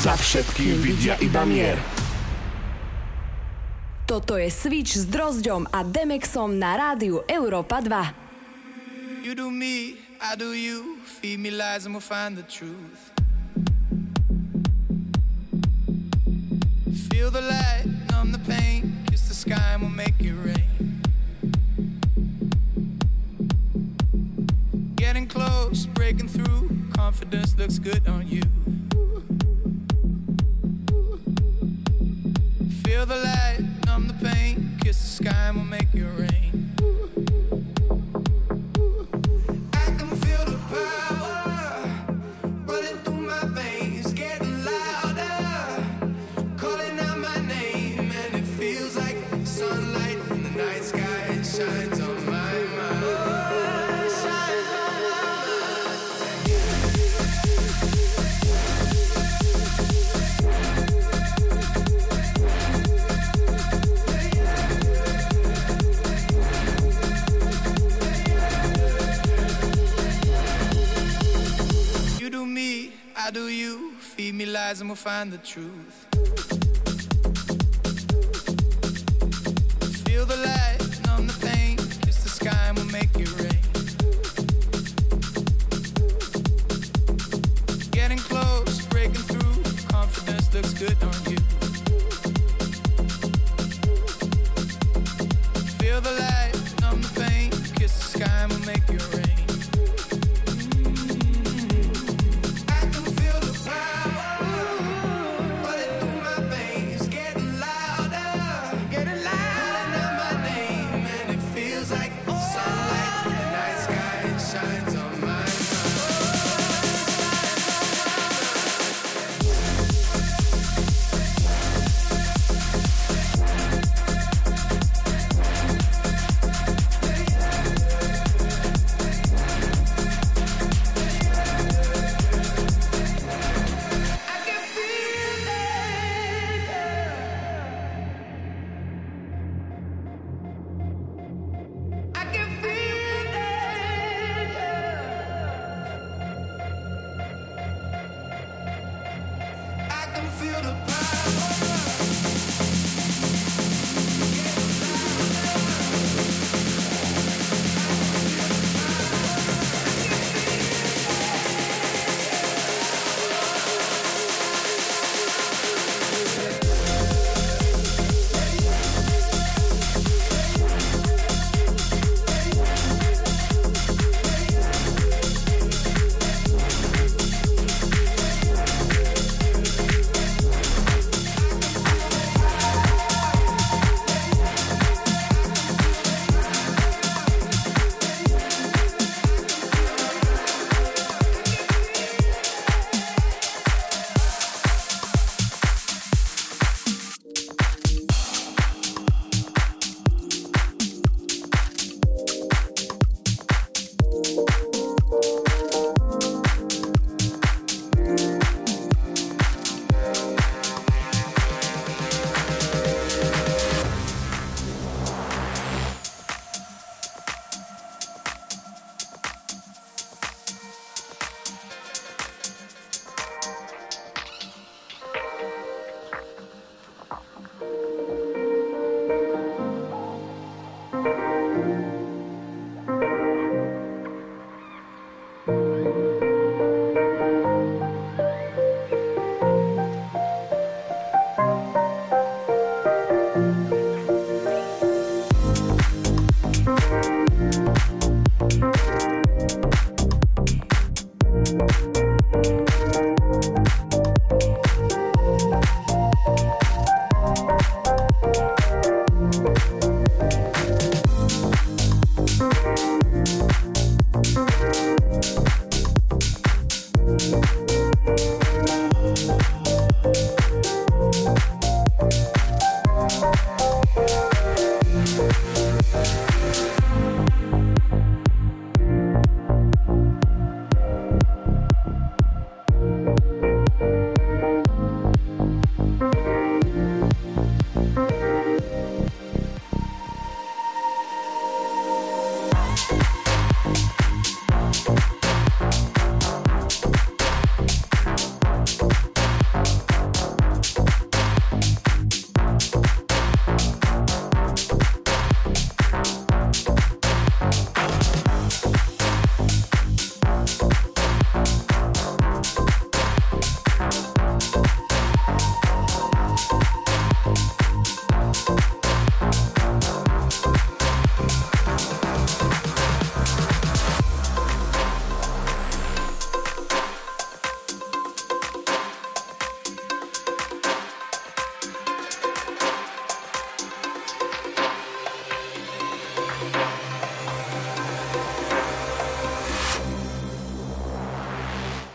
Za všetkým vidia iba mier. Toto je Switch s Drozďom a Demexom na rádiu Európa 2. You do me, I do you. Feed me lies and we'll find the truth. Feel the light, numb the pain. Kiss the sky and we'll make it rain. Getting close, breaking through. Confidence looks good on you. Feel the light, numb the pain. Kiss the sky and we'll make it rain. Lies and we'll find the truth. Feel the light,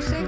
Sending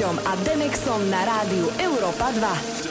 Dažďom a Demexom na rádiu Európa 2.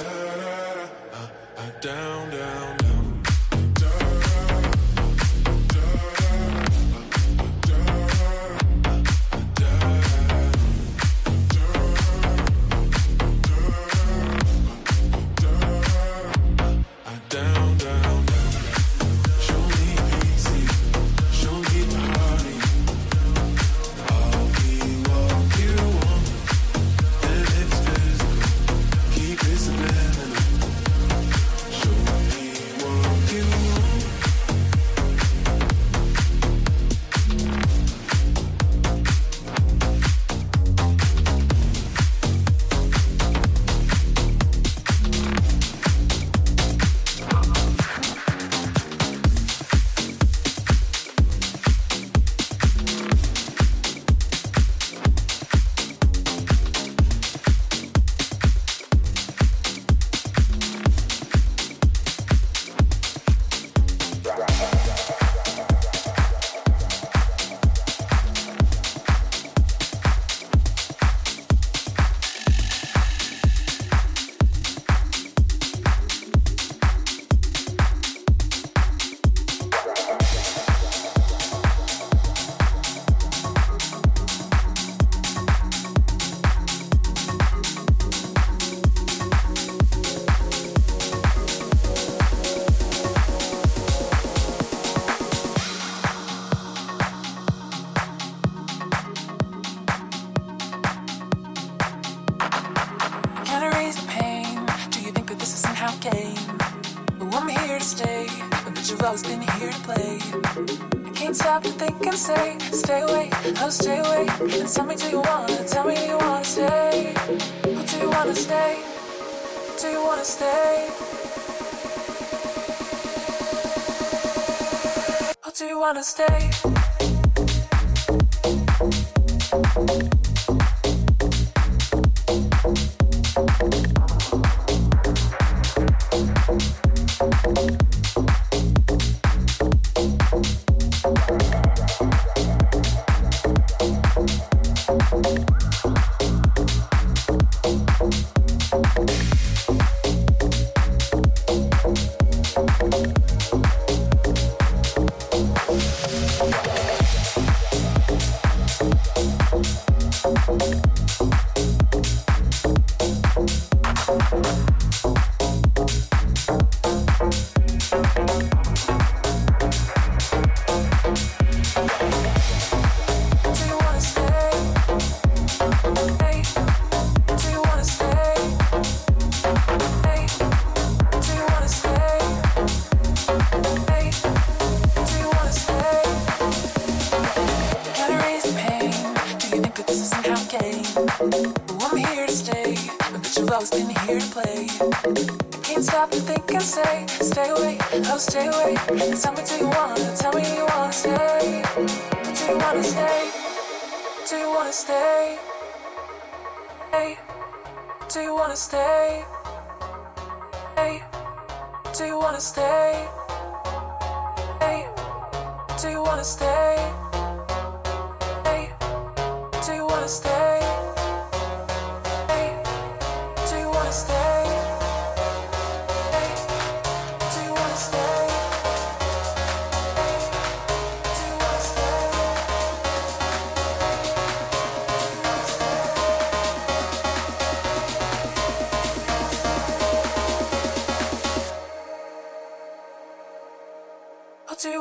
stay away, I'll stay away. And tell me, do you wanna, tell me you wanna stay? Oh, do you wanna stay? Do you wanna stay? Oh, do you wanna stay?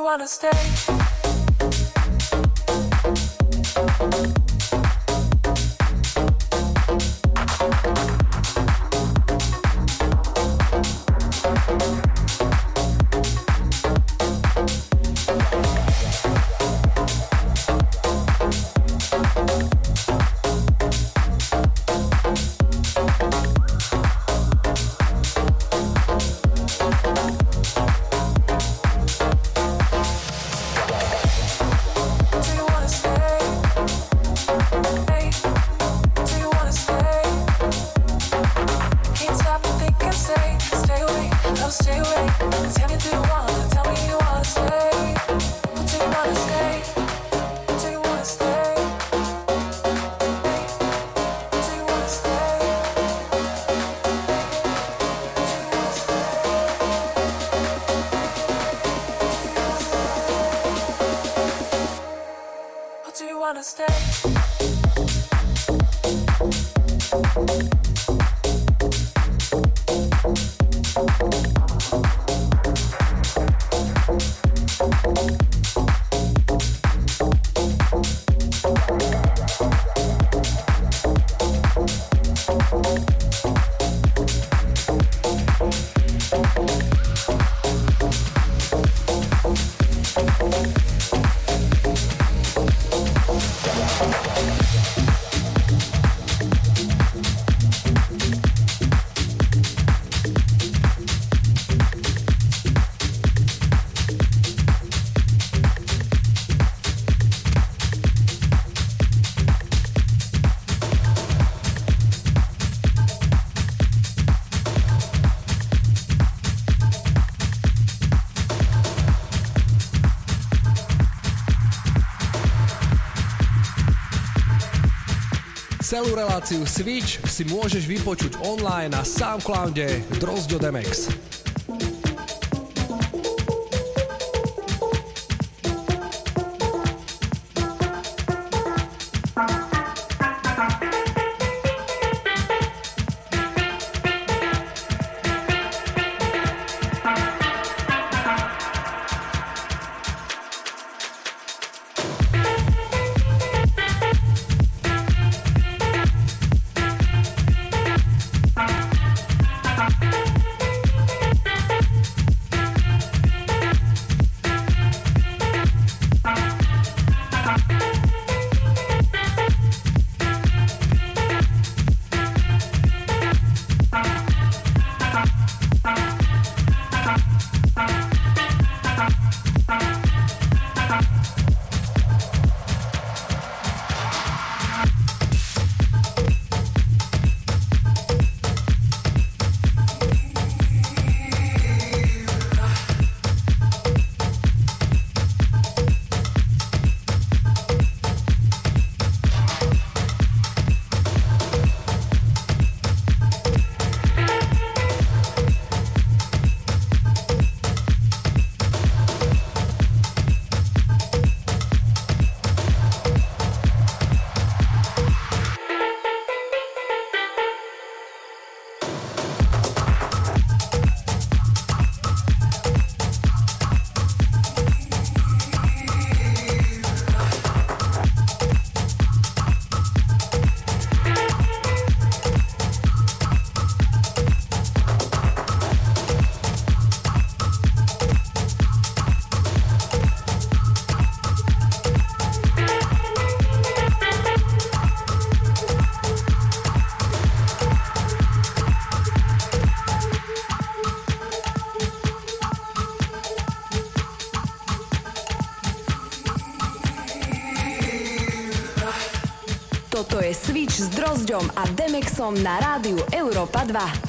wanna stay. reláciu Switch si môžeš vypočuť online na Soundcloude Drozdo Demex. Hvizdom a Demexom na rádiu Európa 2.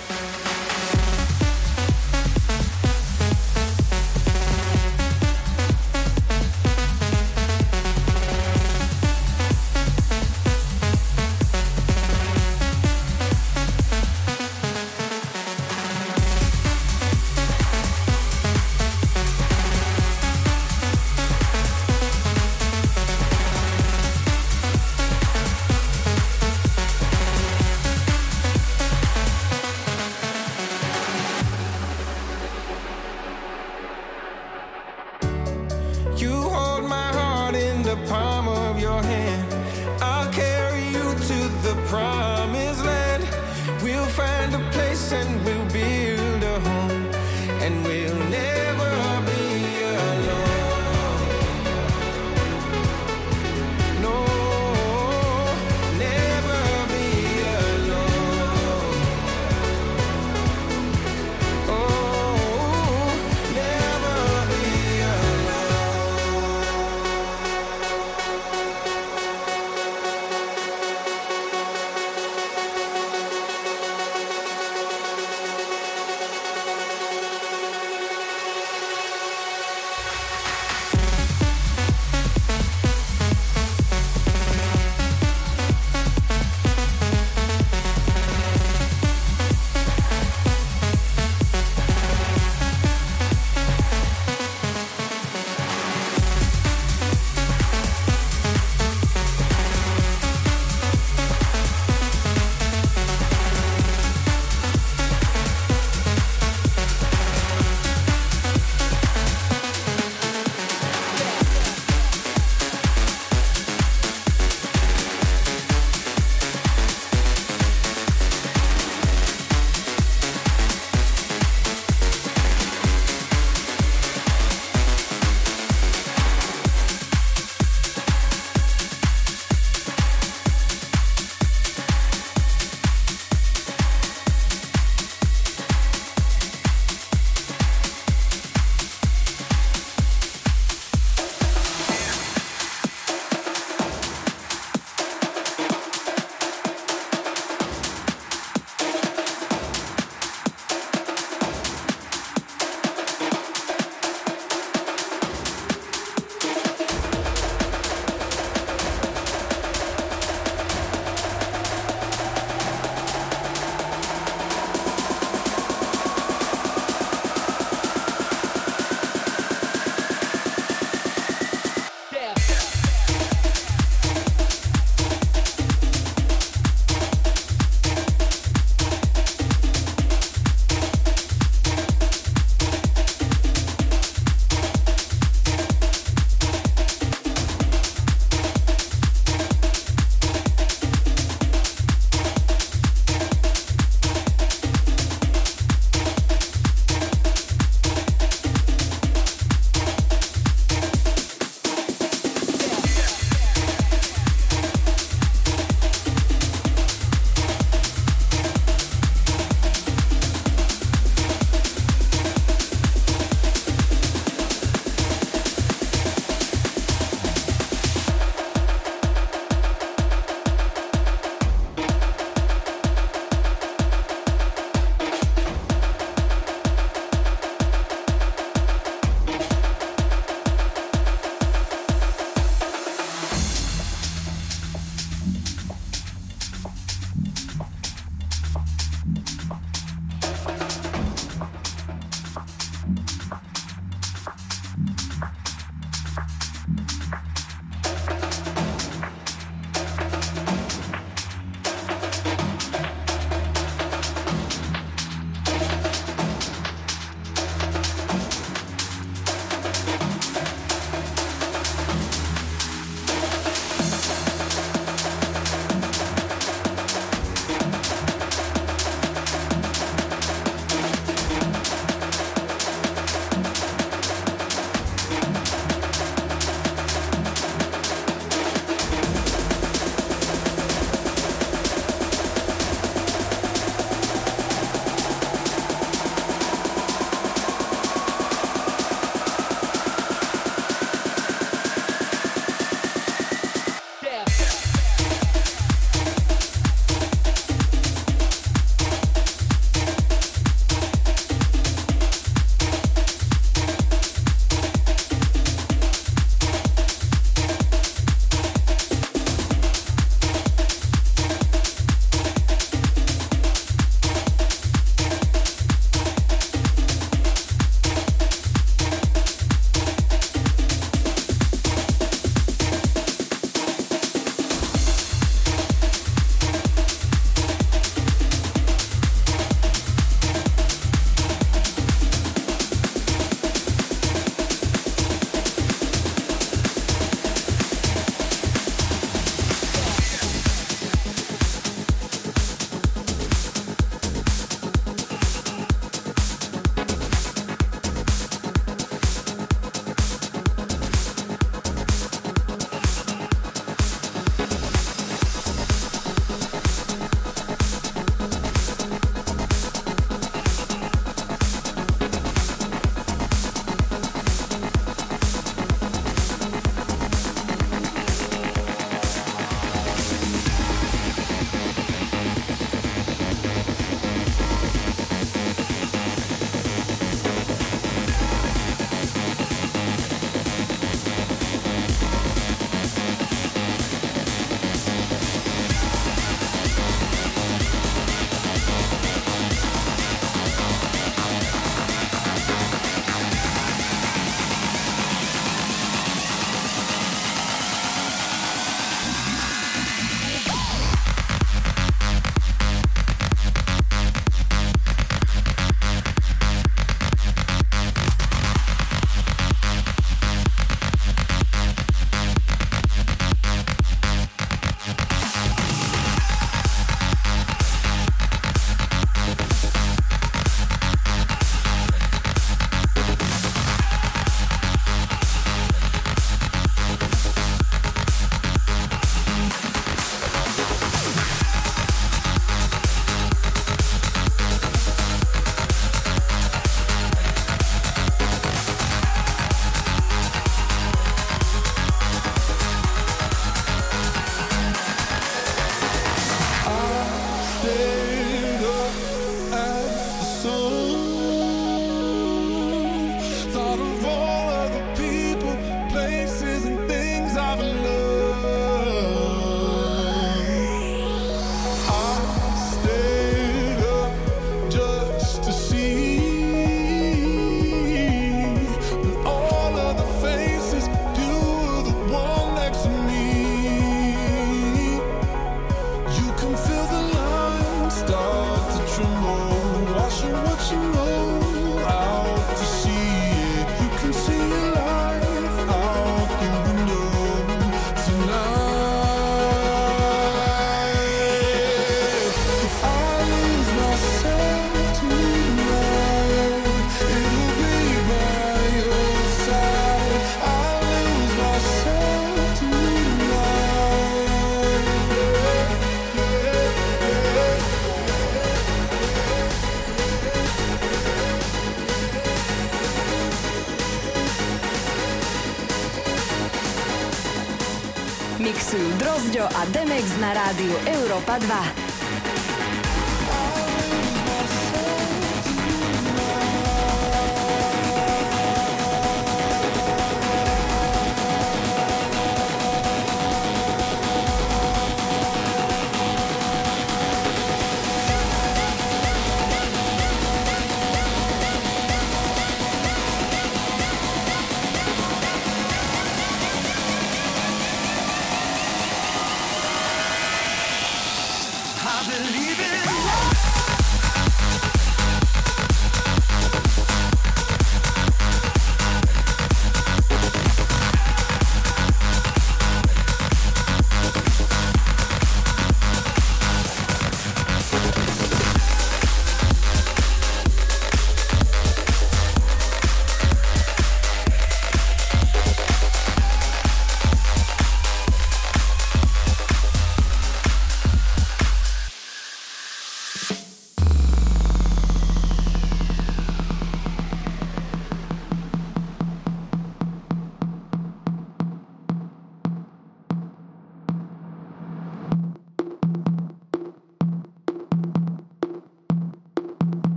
Sex na rádiu Európa 2.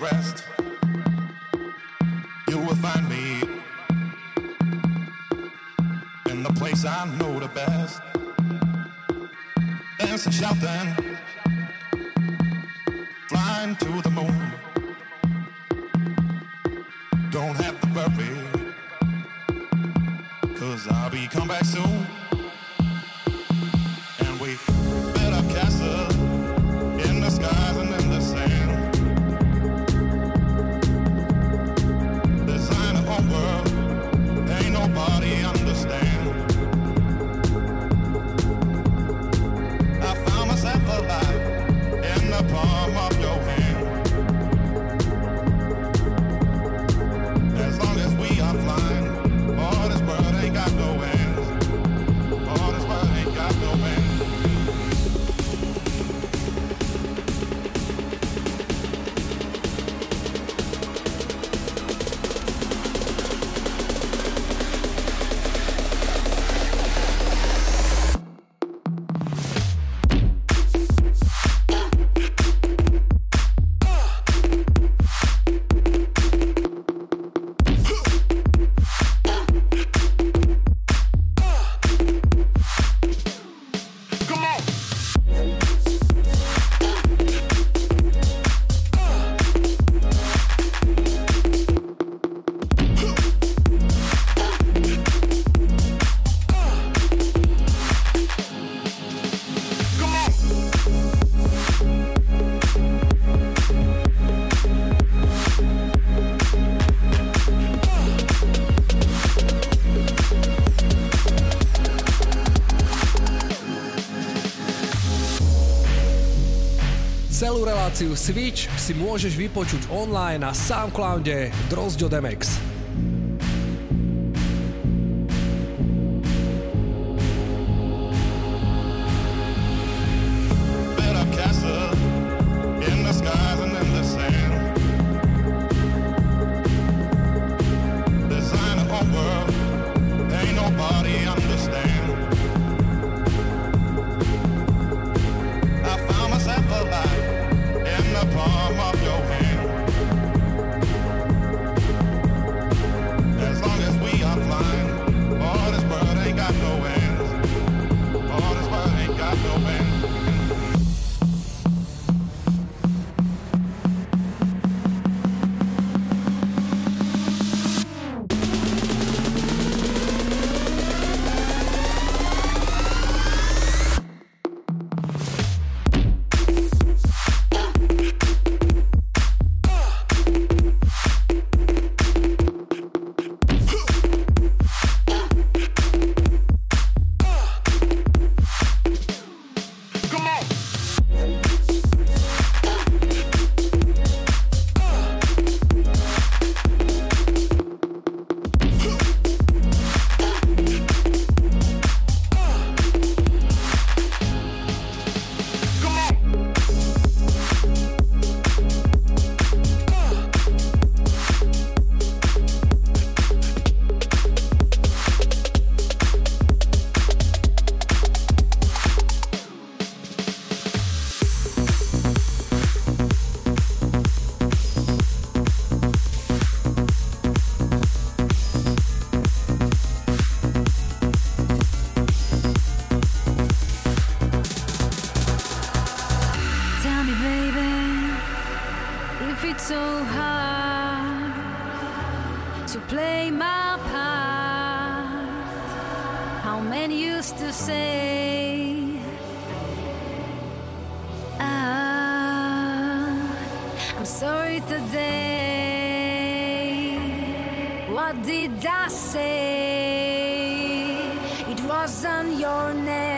rest. reláciu Switch si môžeš vypočuť online na Soundcloude Drozďo Demex. I'm sorry today. What did I say? It wasn't your name.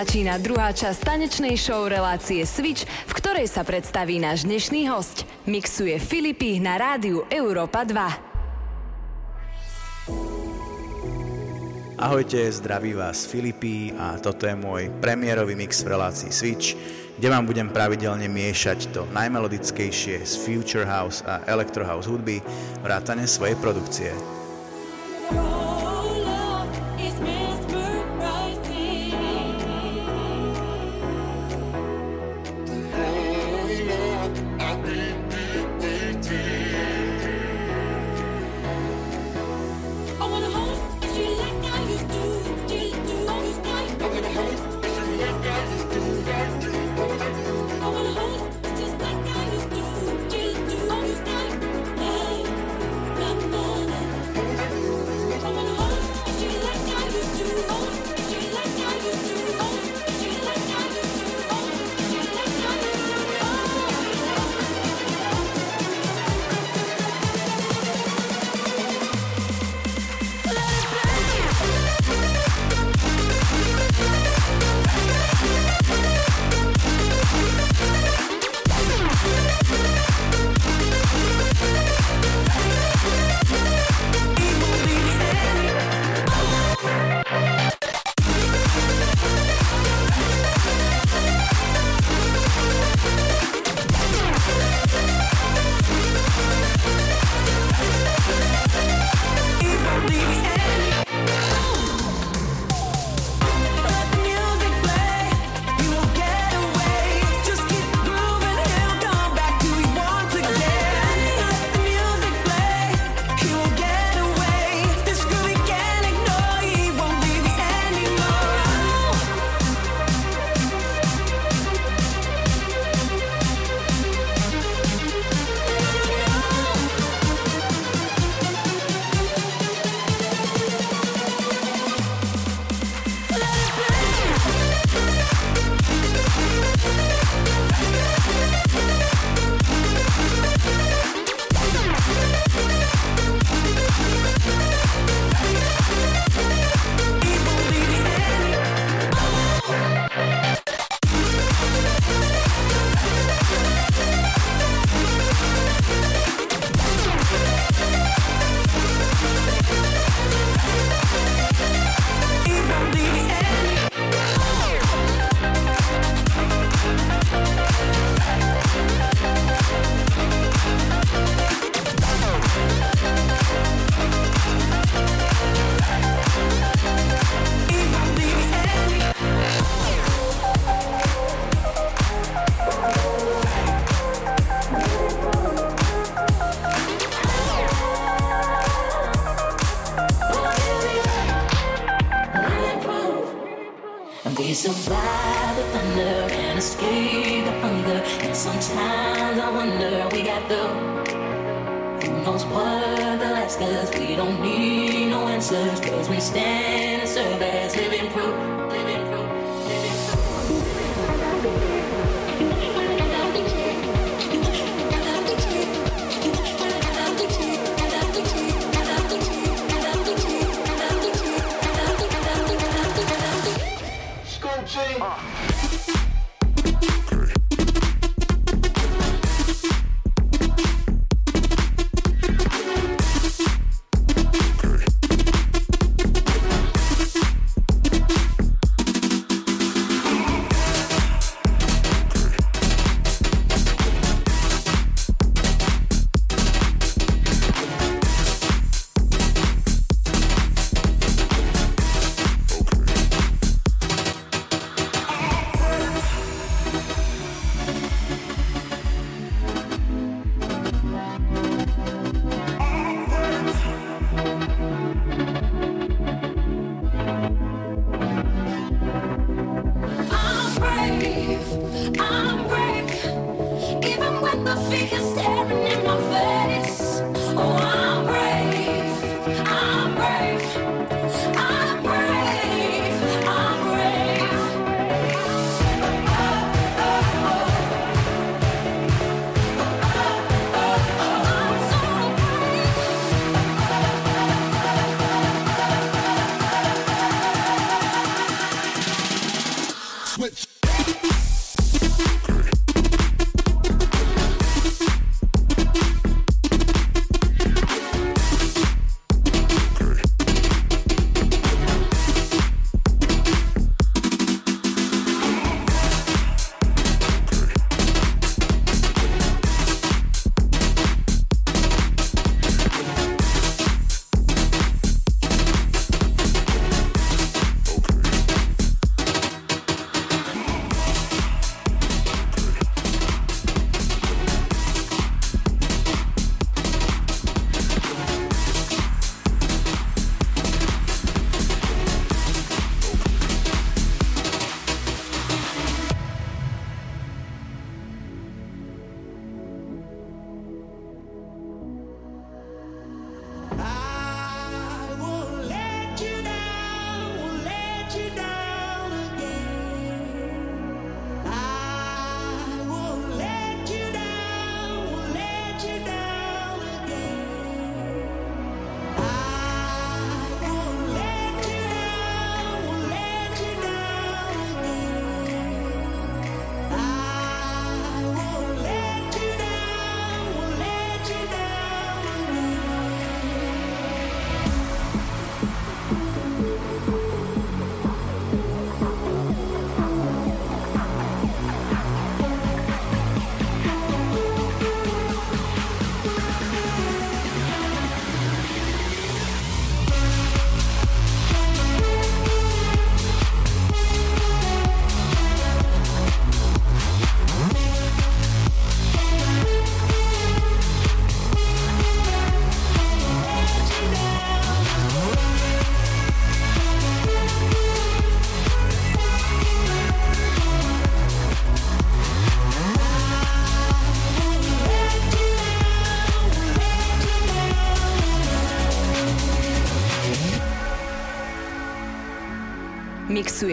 Začína druhá časť tanečnej show relácie Switch, v ktorej sa predstaví náš dnešný host. Mixuje Filipy na rádiu Európa 2. Ahojte, zdraví vás Filipí a toto je môj premiérový mix v relácii Switch, kde vám budem pravidelne miešať to najmelodickejšie z Future House a Electro House hudby, vrátane svojej produkcie.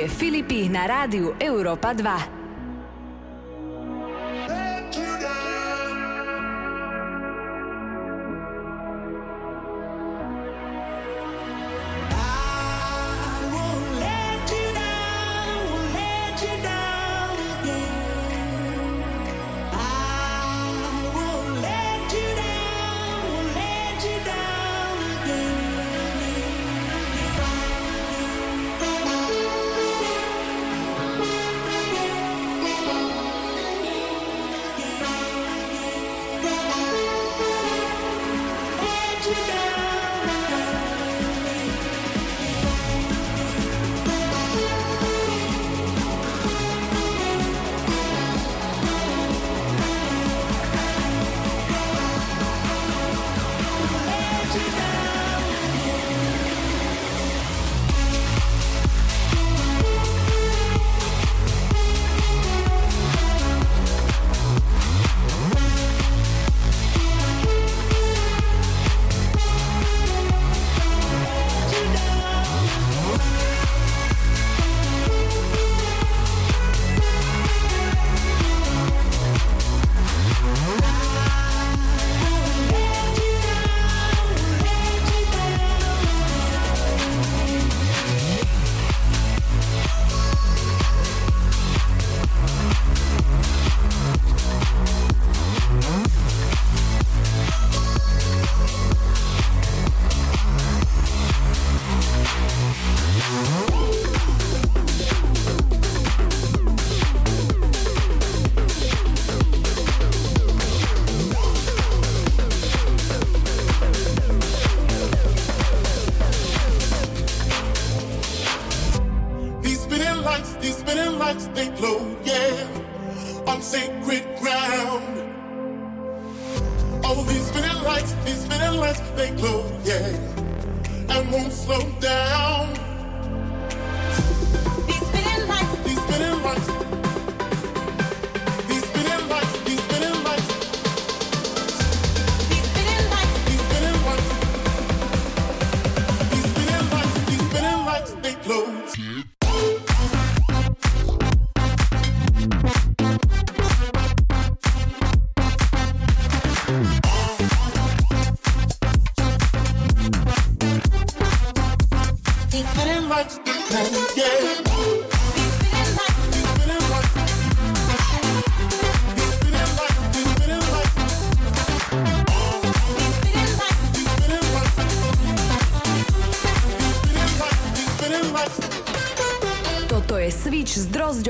Filipík na rádiu Európa 2.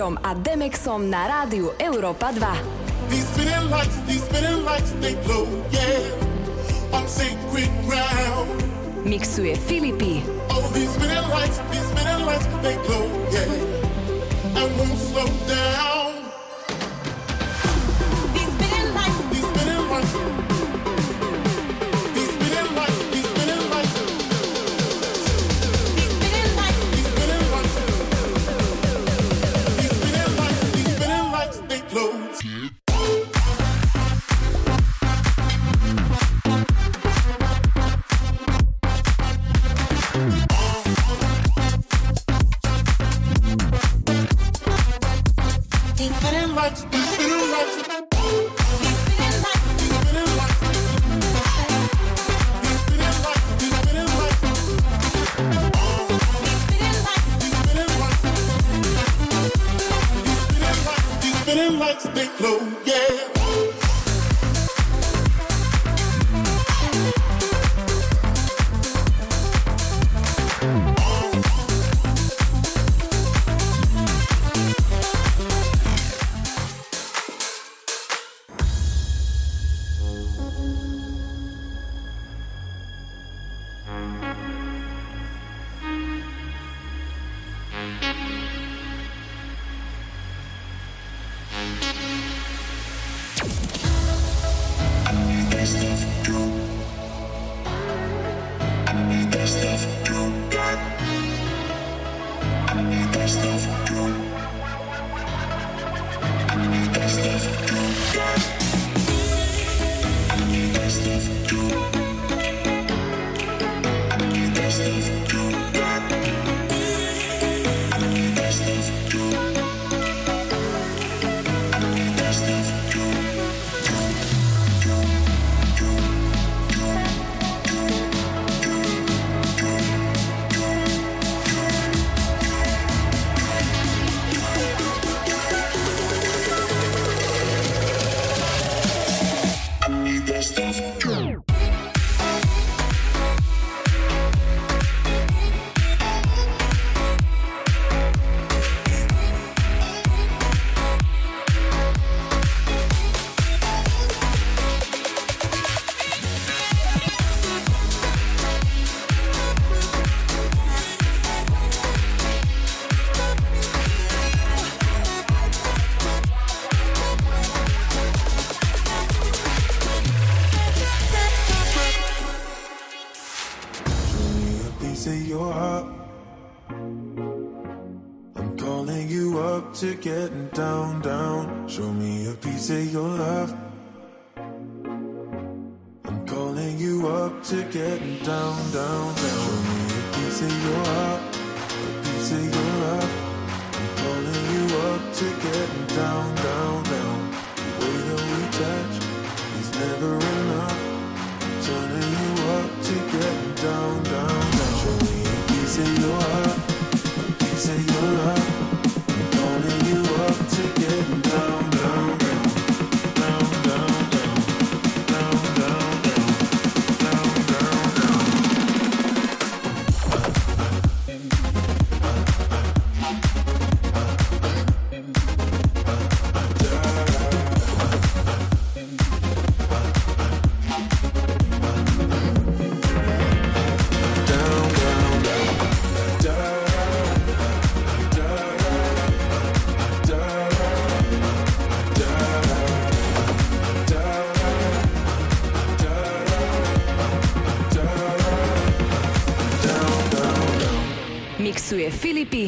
Flexom a Demexom na rádiu Europa 2. These spinning lights, these spinning lights, they glow, yeah, on sacred ground. Mixuje Filipy. Oh, these spinning lights, these spinning lights, they glow, yeah.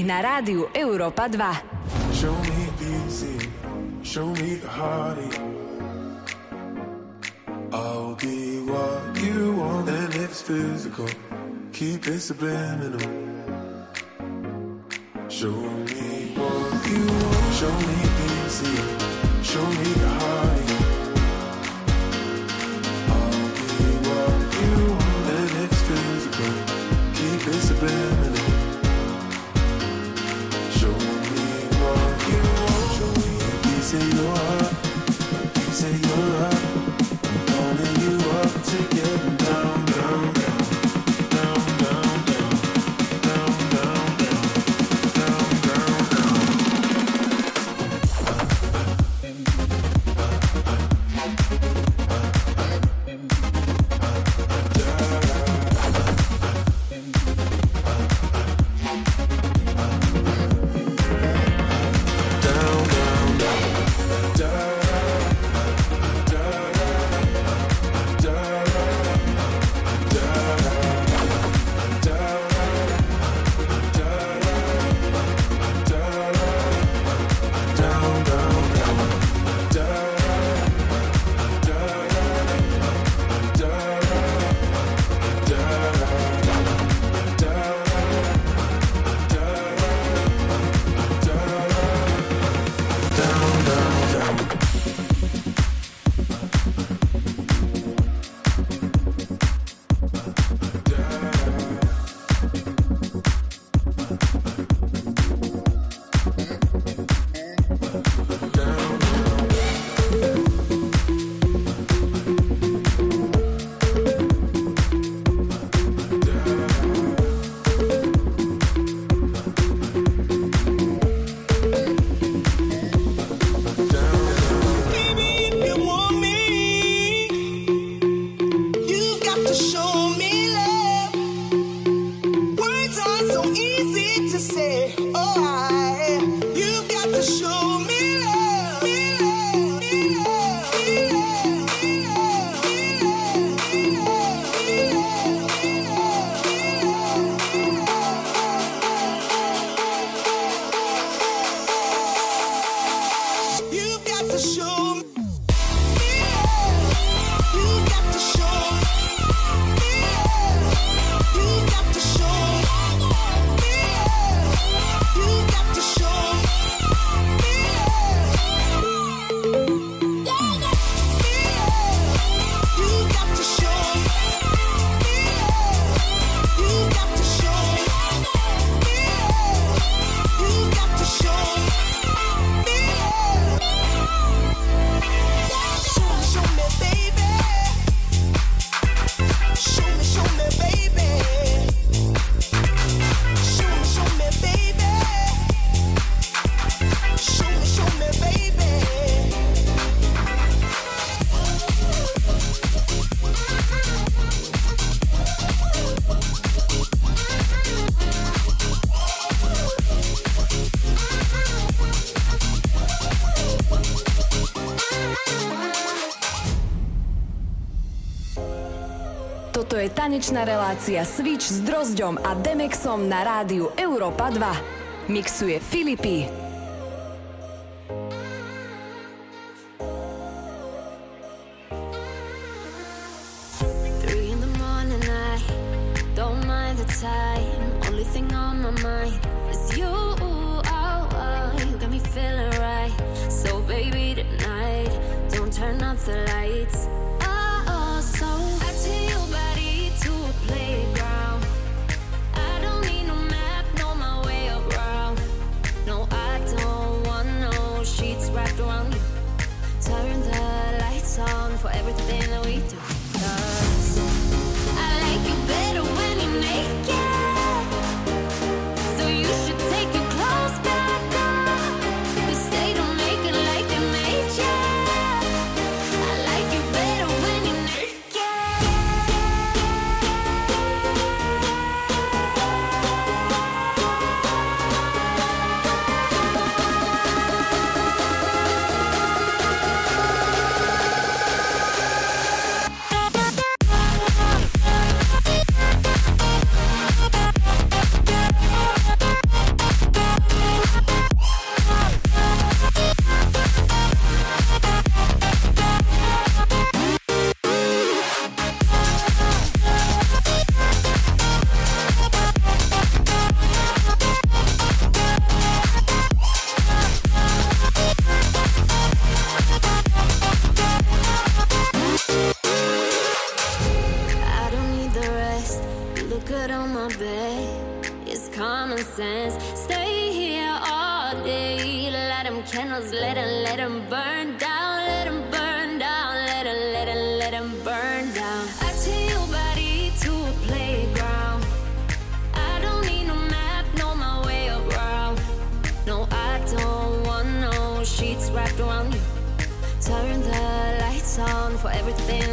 Na rádiu Európa 2. Dnešná relácia Switch s Drozdom a Demexom na rádiu Európa 2. Mixuje Filipy. sense. Stay here all day. Light them candles, let them, let them burn down, let them burn down, let them, let them, let them burn down. I take your body to a playground. I don't need no map, know my way around. No, I don't want no sheets wrapped around you. Turn the lights on for everything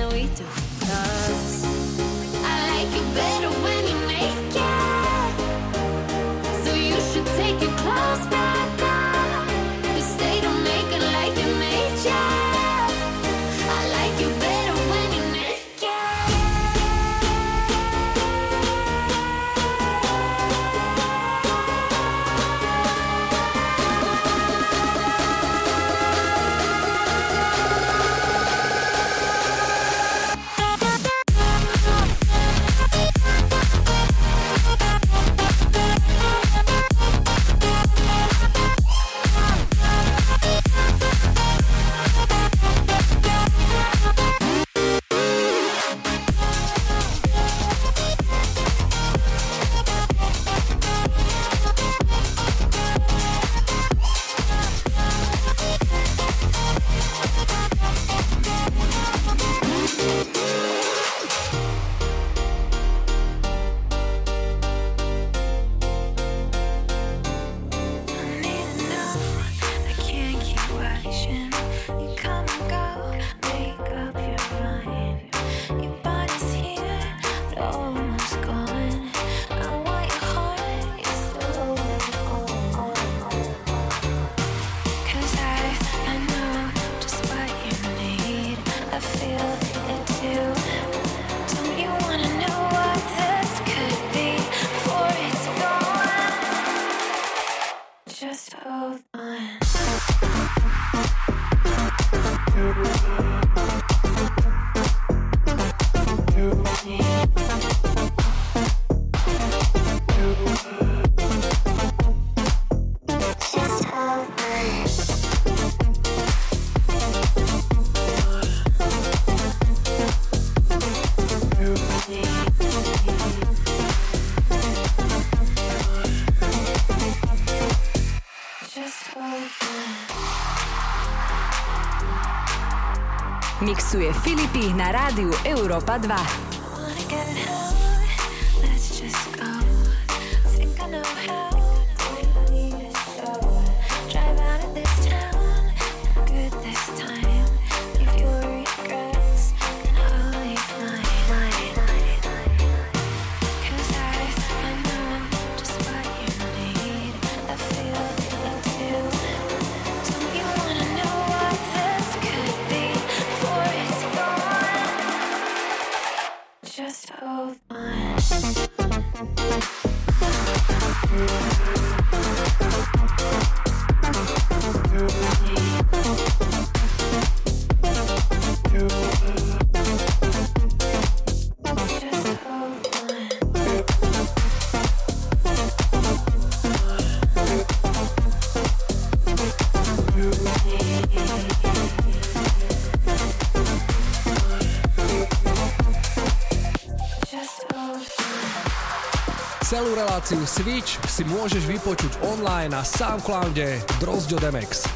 na rádiu Európa 2. Celú reláciu Switch si môžeš vypočuť online na Soundcloude Drozďo Demex.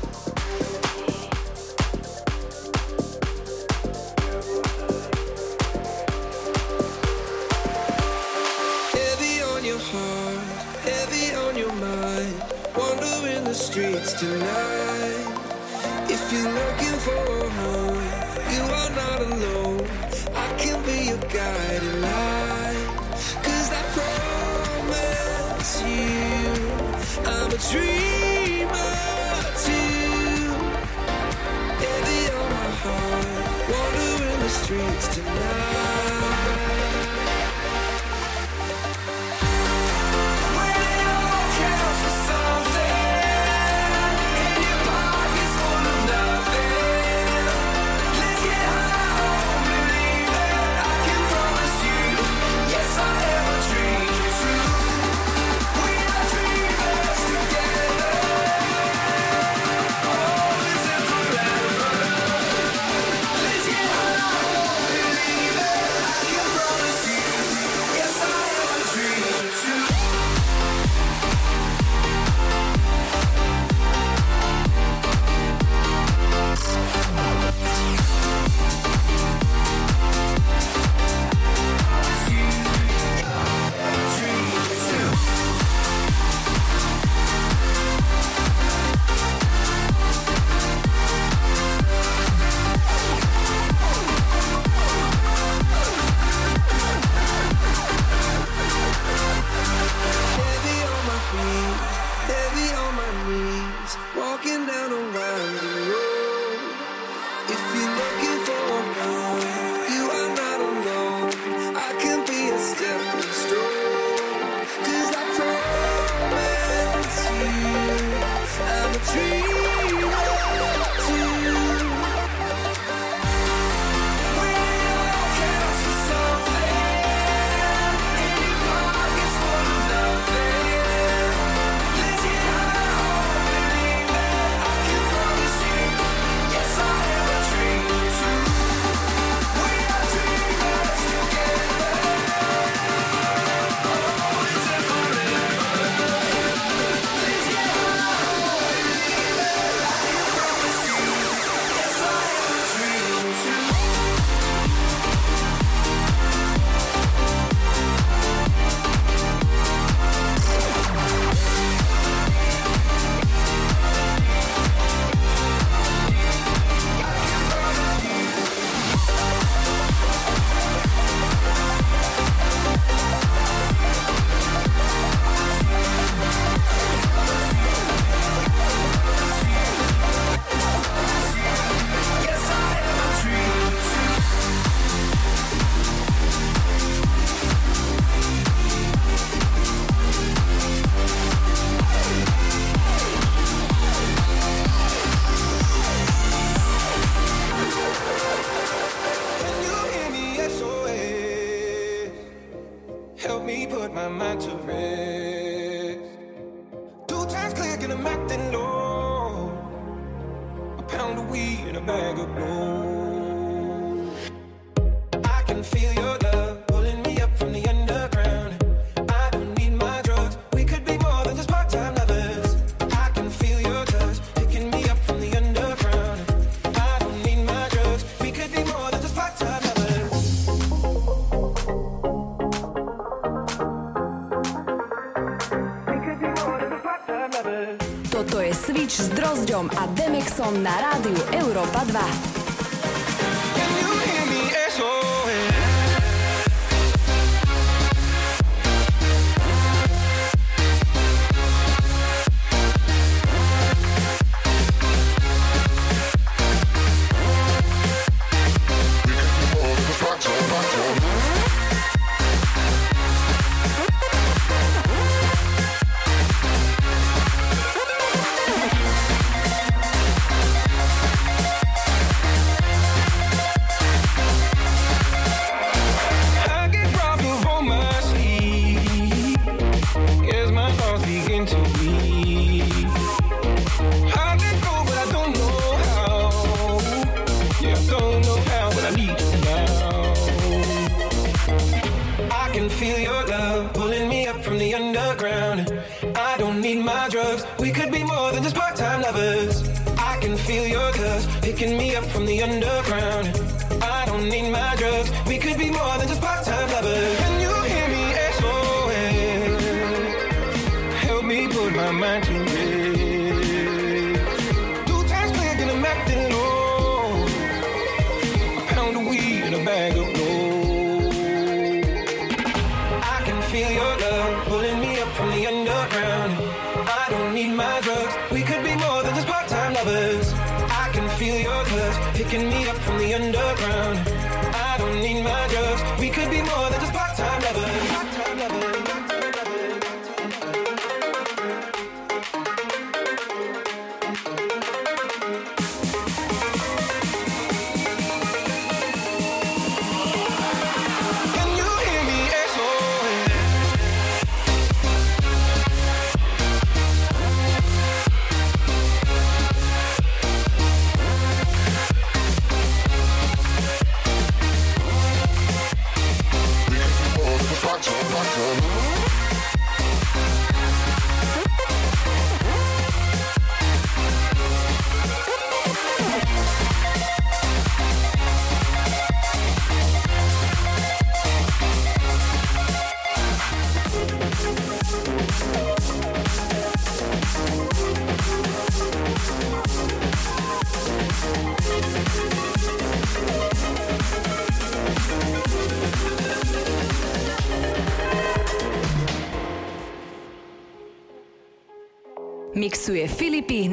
bag of gold.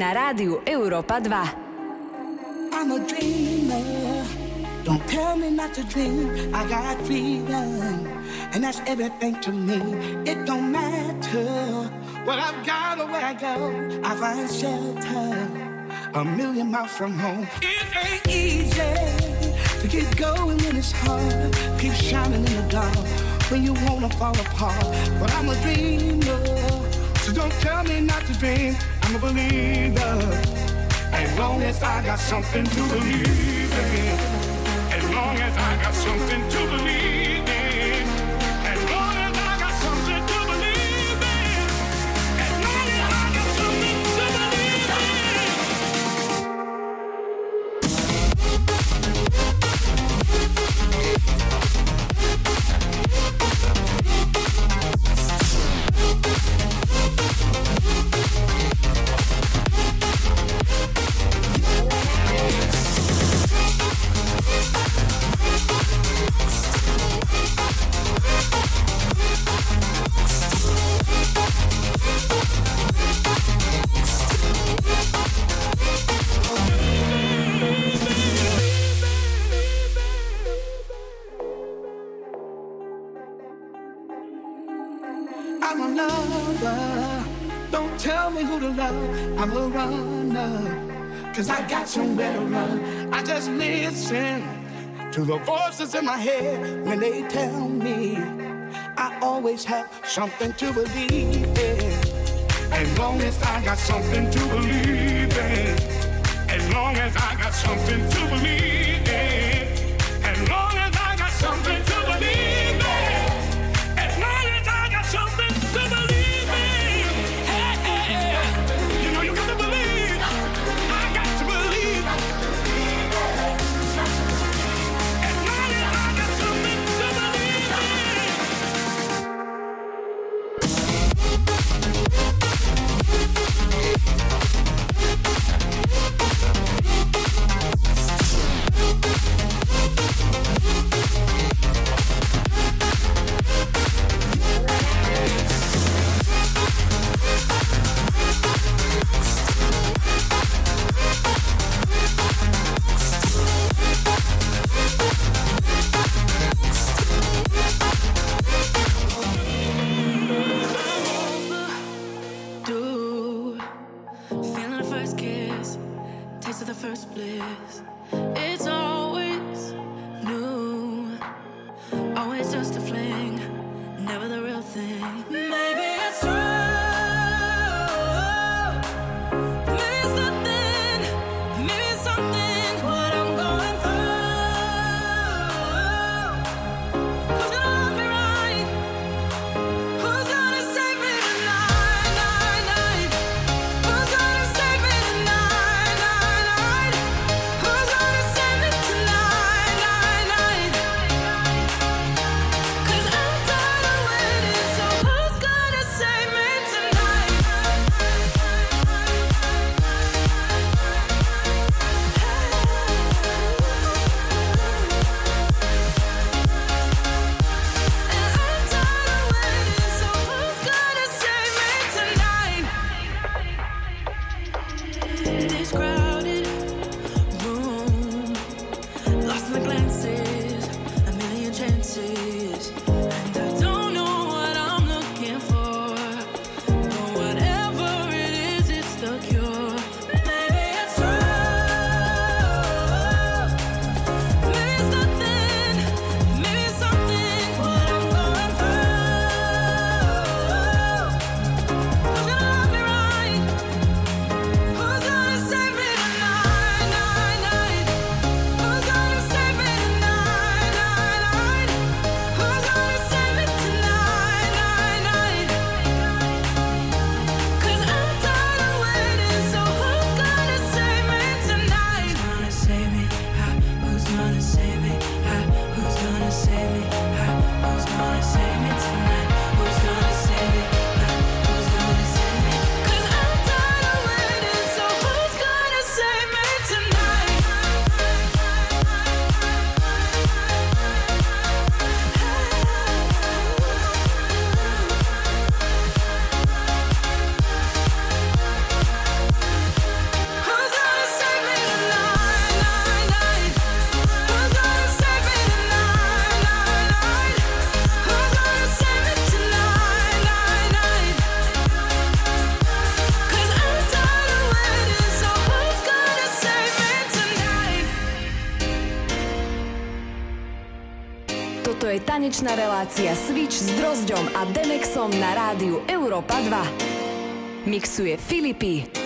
na radiju Europa 2. I'm a dreamer. Don't tell me not to dream. I got freedom. And that's everything to me. It don't matter what I've got or where I go. I find shelter a million miles from home. It ain't easy to get going when it's hard. Keep shining in the dark when you wanna fall apart. But I'm a dreamer, so don't tell me not to dream. I'm a believer. As long as I got something to believe in. As long as I got something to believe voices in my head when they tell me I always have something to believe in. As long as I got something to believe in. As long as I got something to believe in. Relácia Switch s Drozdom a Demexom na rádiu Európa 2. Mixuje Filipy.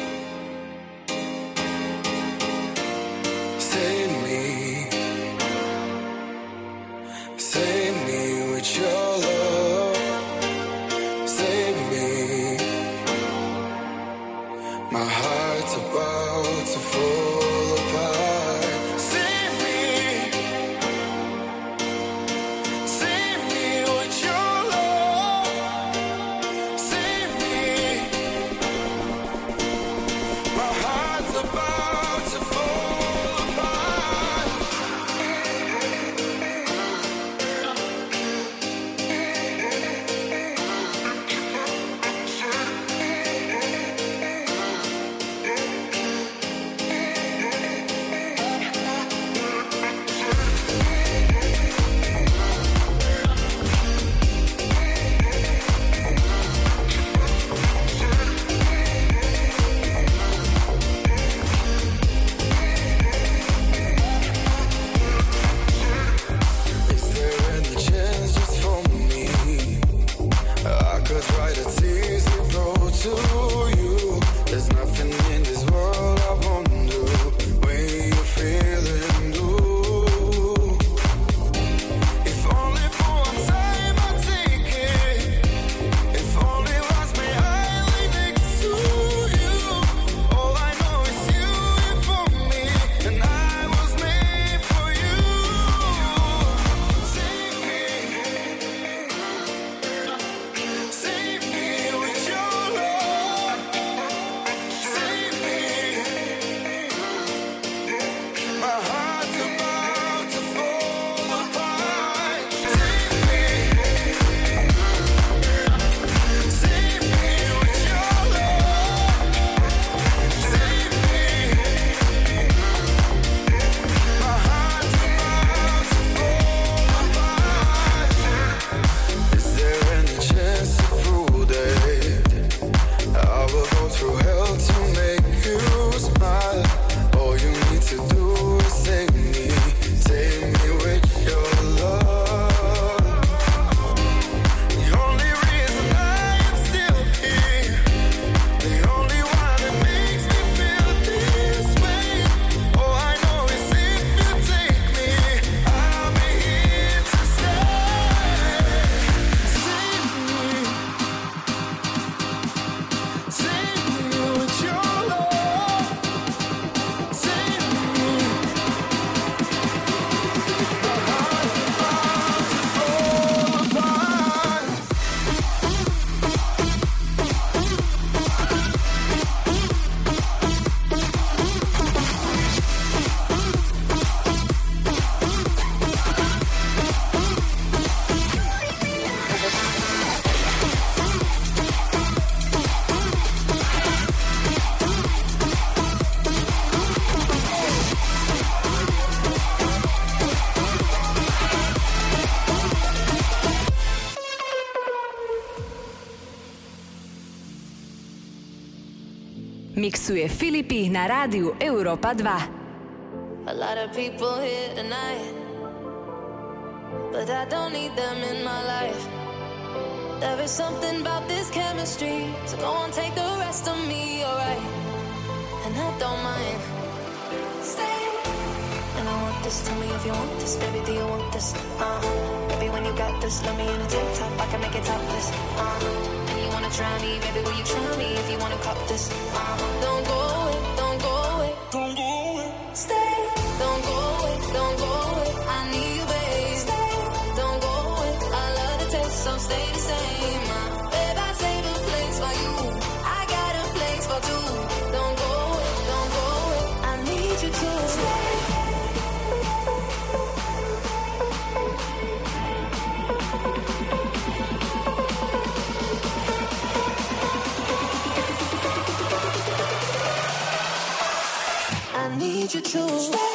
na Rádiu Európa 2. A lot of people here tonight But I don't need them in my life. There is something about this chemistry So go on, take the rest of me, alright. And I don't mind. Stay. And I want this, tell me if you want this Baby, do you want this? Uh-huh. Baby, when you got this, let me in a tank top I can make it topless, uh-huh. Try me, baby, will you try me if you wanna cop this? Uh, don't go true.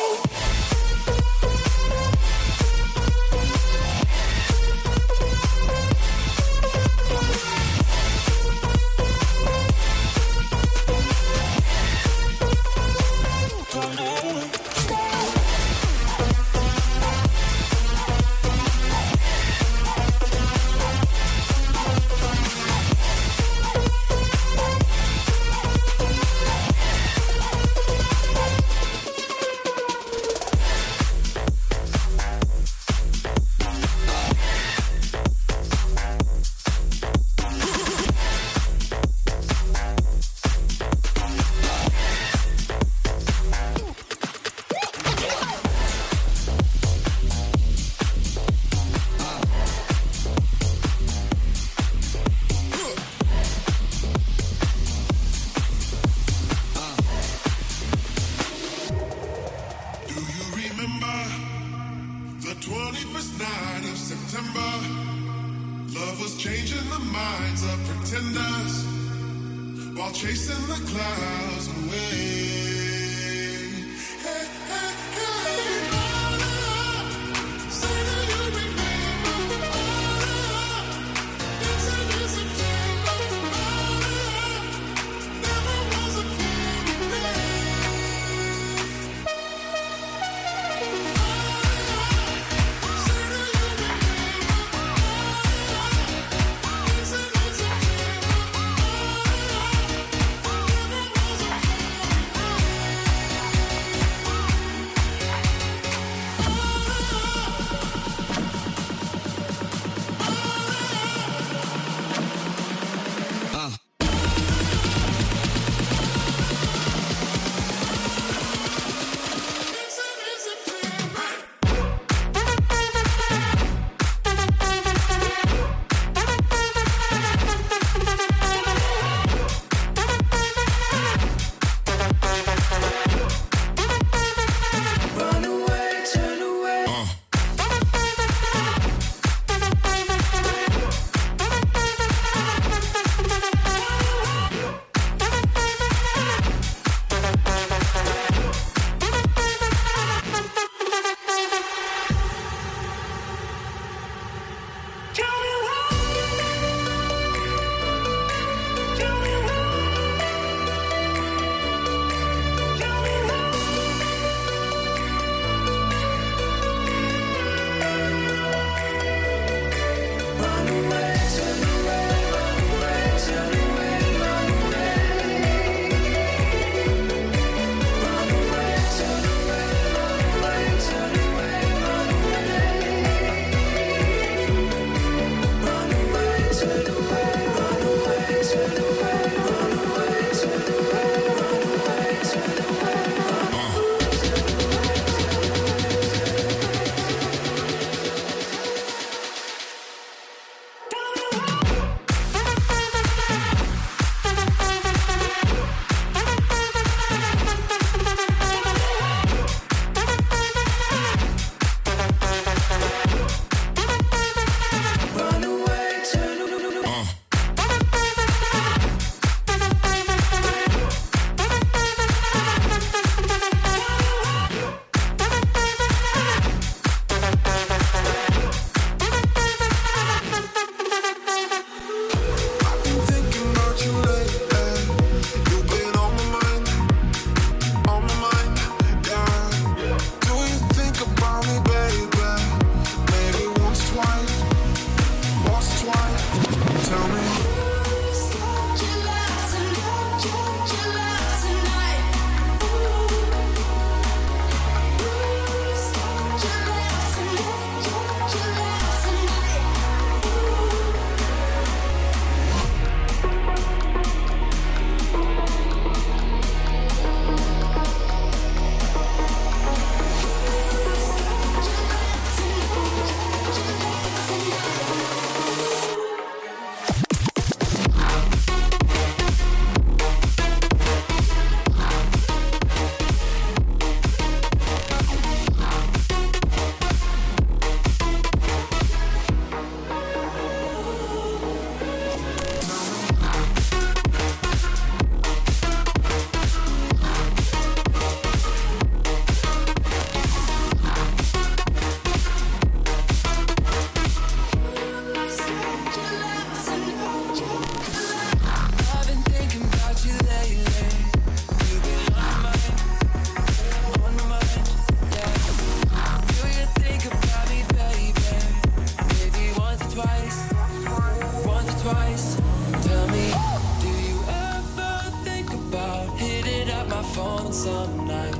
phone some night.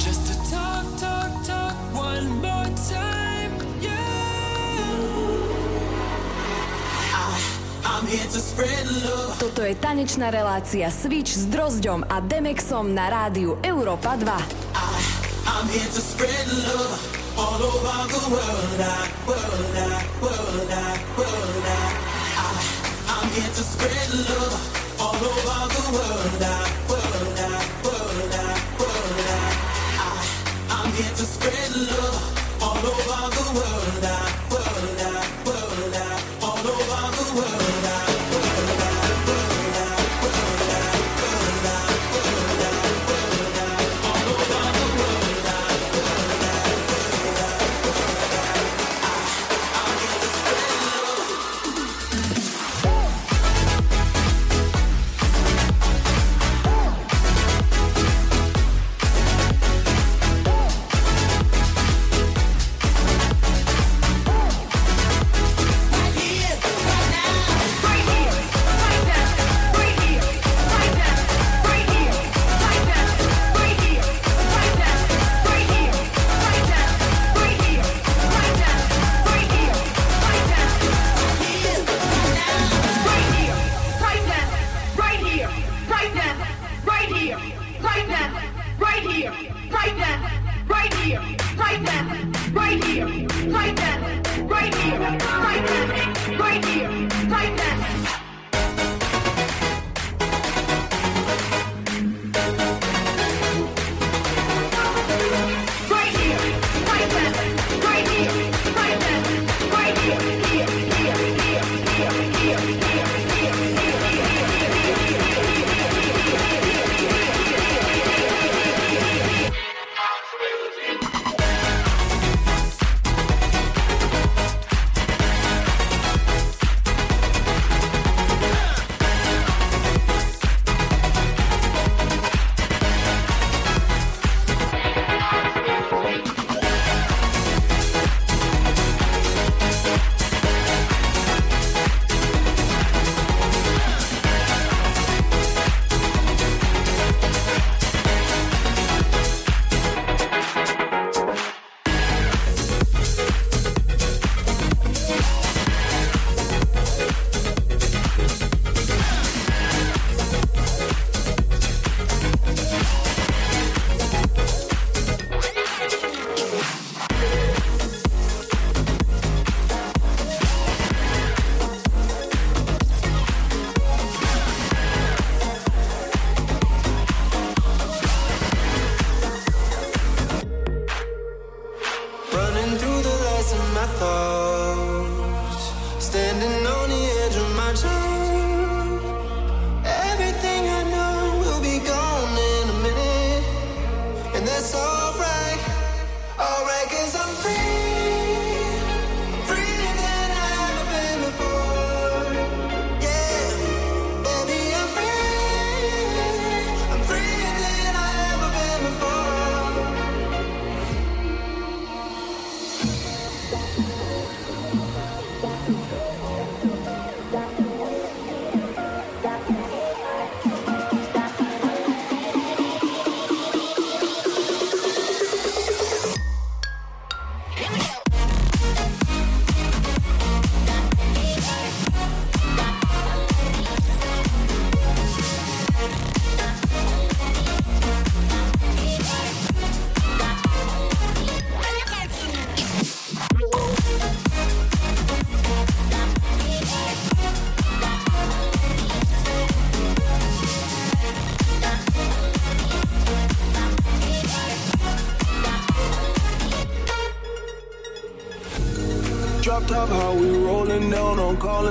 Just to talk, talk, talk one more time. Yeah. I, I'm here to spread love. Toto je tanečná relácia Switch s Drozdom a Demexom na rádiu Európa 2. I, I'm here to spread love. All over the world, I, world, I, world, I, world, I. I I'm here to spread love. I'm here to spread love.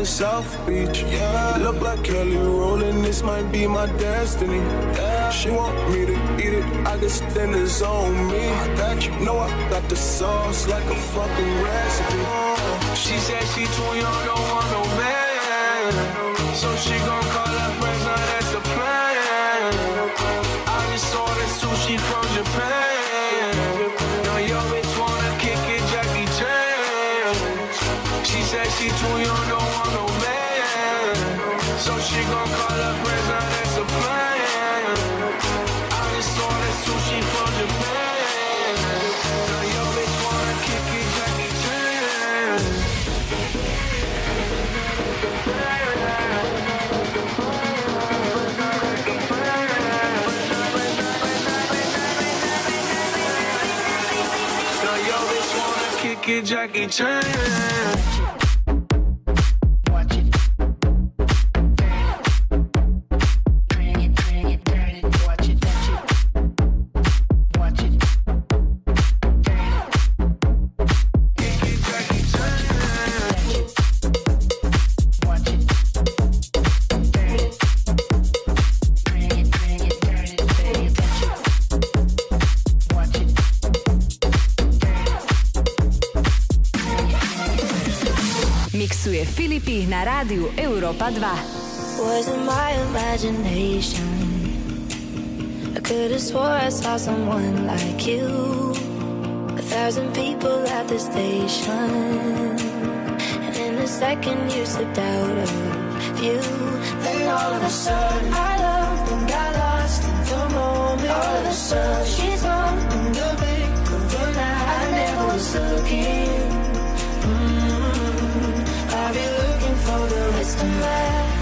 South Beach. Yeah, look like Kelly rolling, this might be my destiny. Yeah. She want me to eat it, I guess then it's on me. I got you, know I got the sauce like a fucking recipe. She said she too young, don't want no man. It, Európa 2. Was it my imagination? I could have swore I saw someone like you. A thousand people at the station. And in a second you slipped out of view. Then all of a sudden I loved and got lost in the moment. All of a sudden she's gone in the blink of an eye. I never was looking. For the rest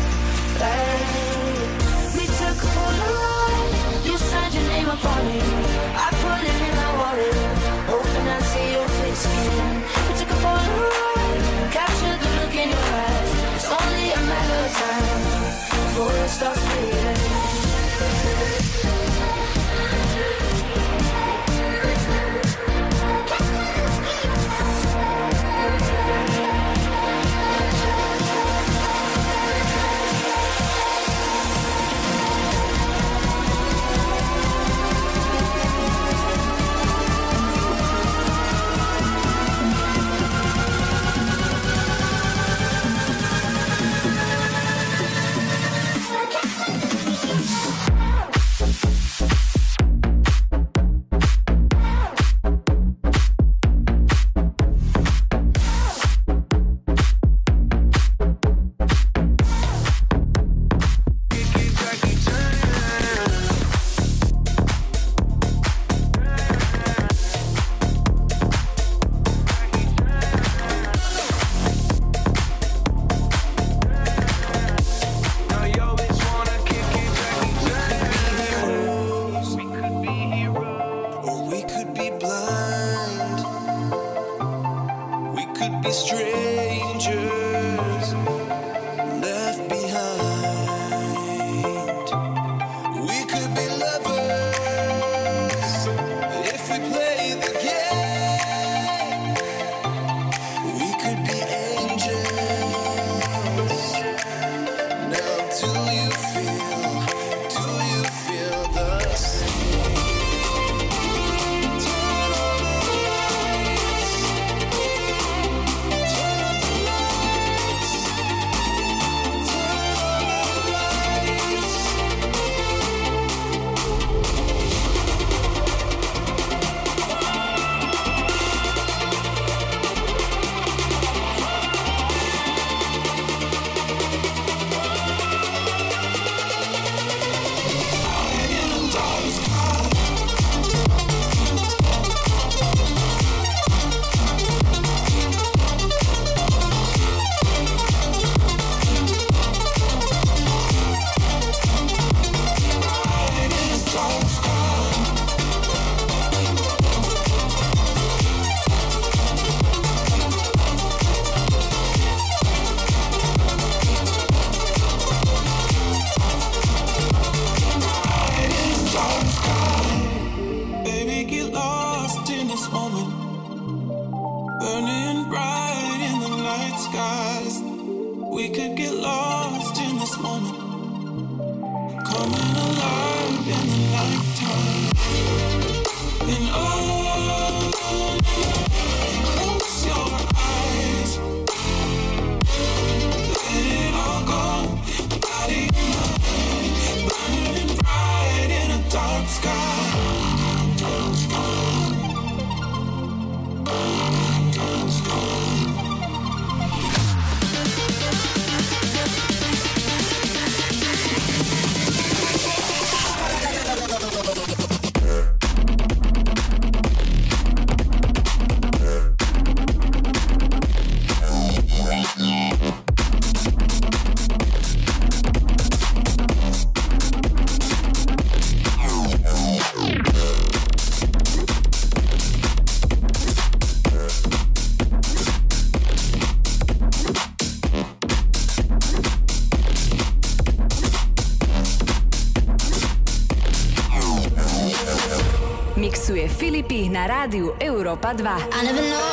na rádiu Európa 2. I never noticed.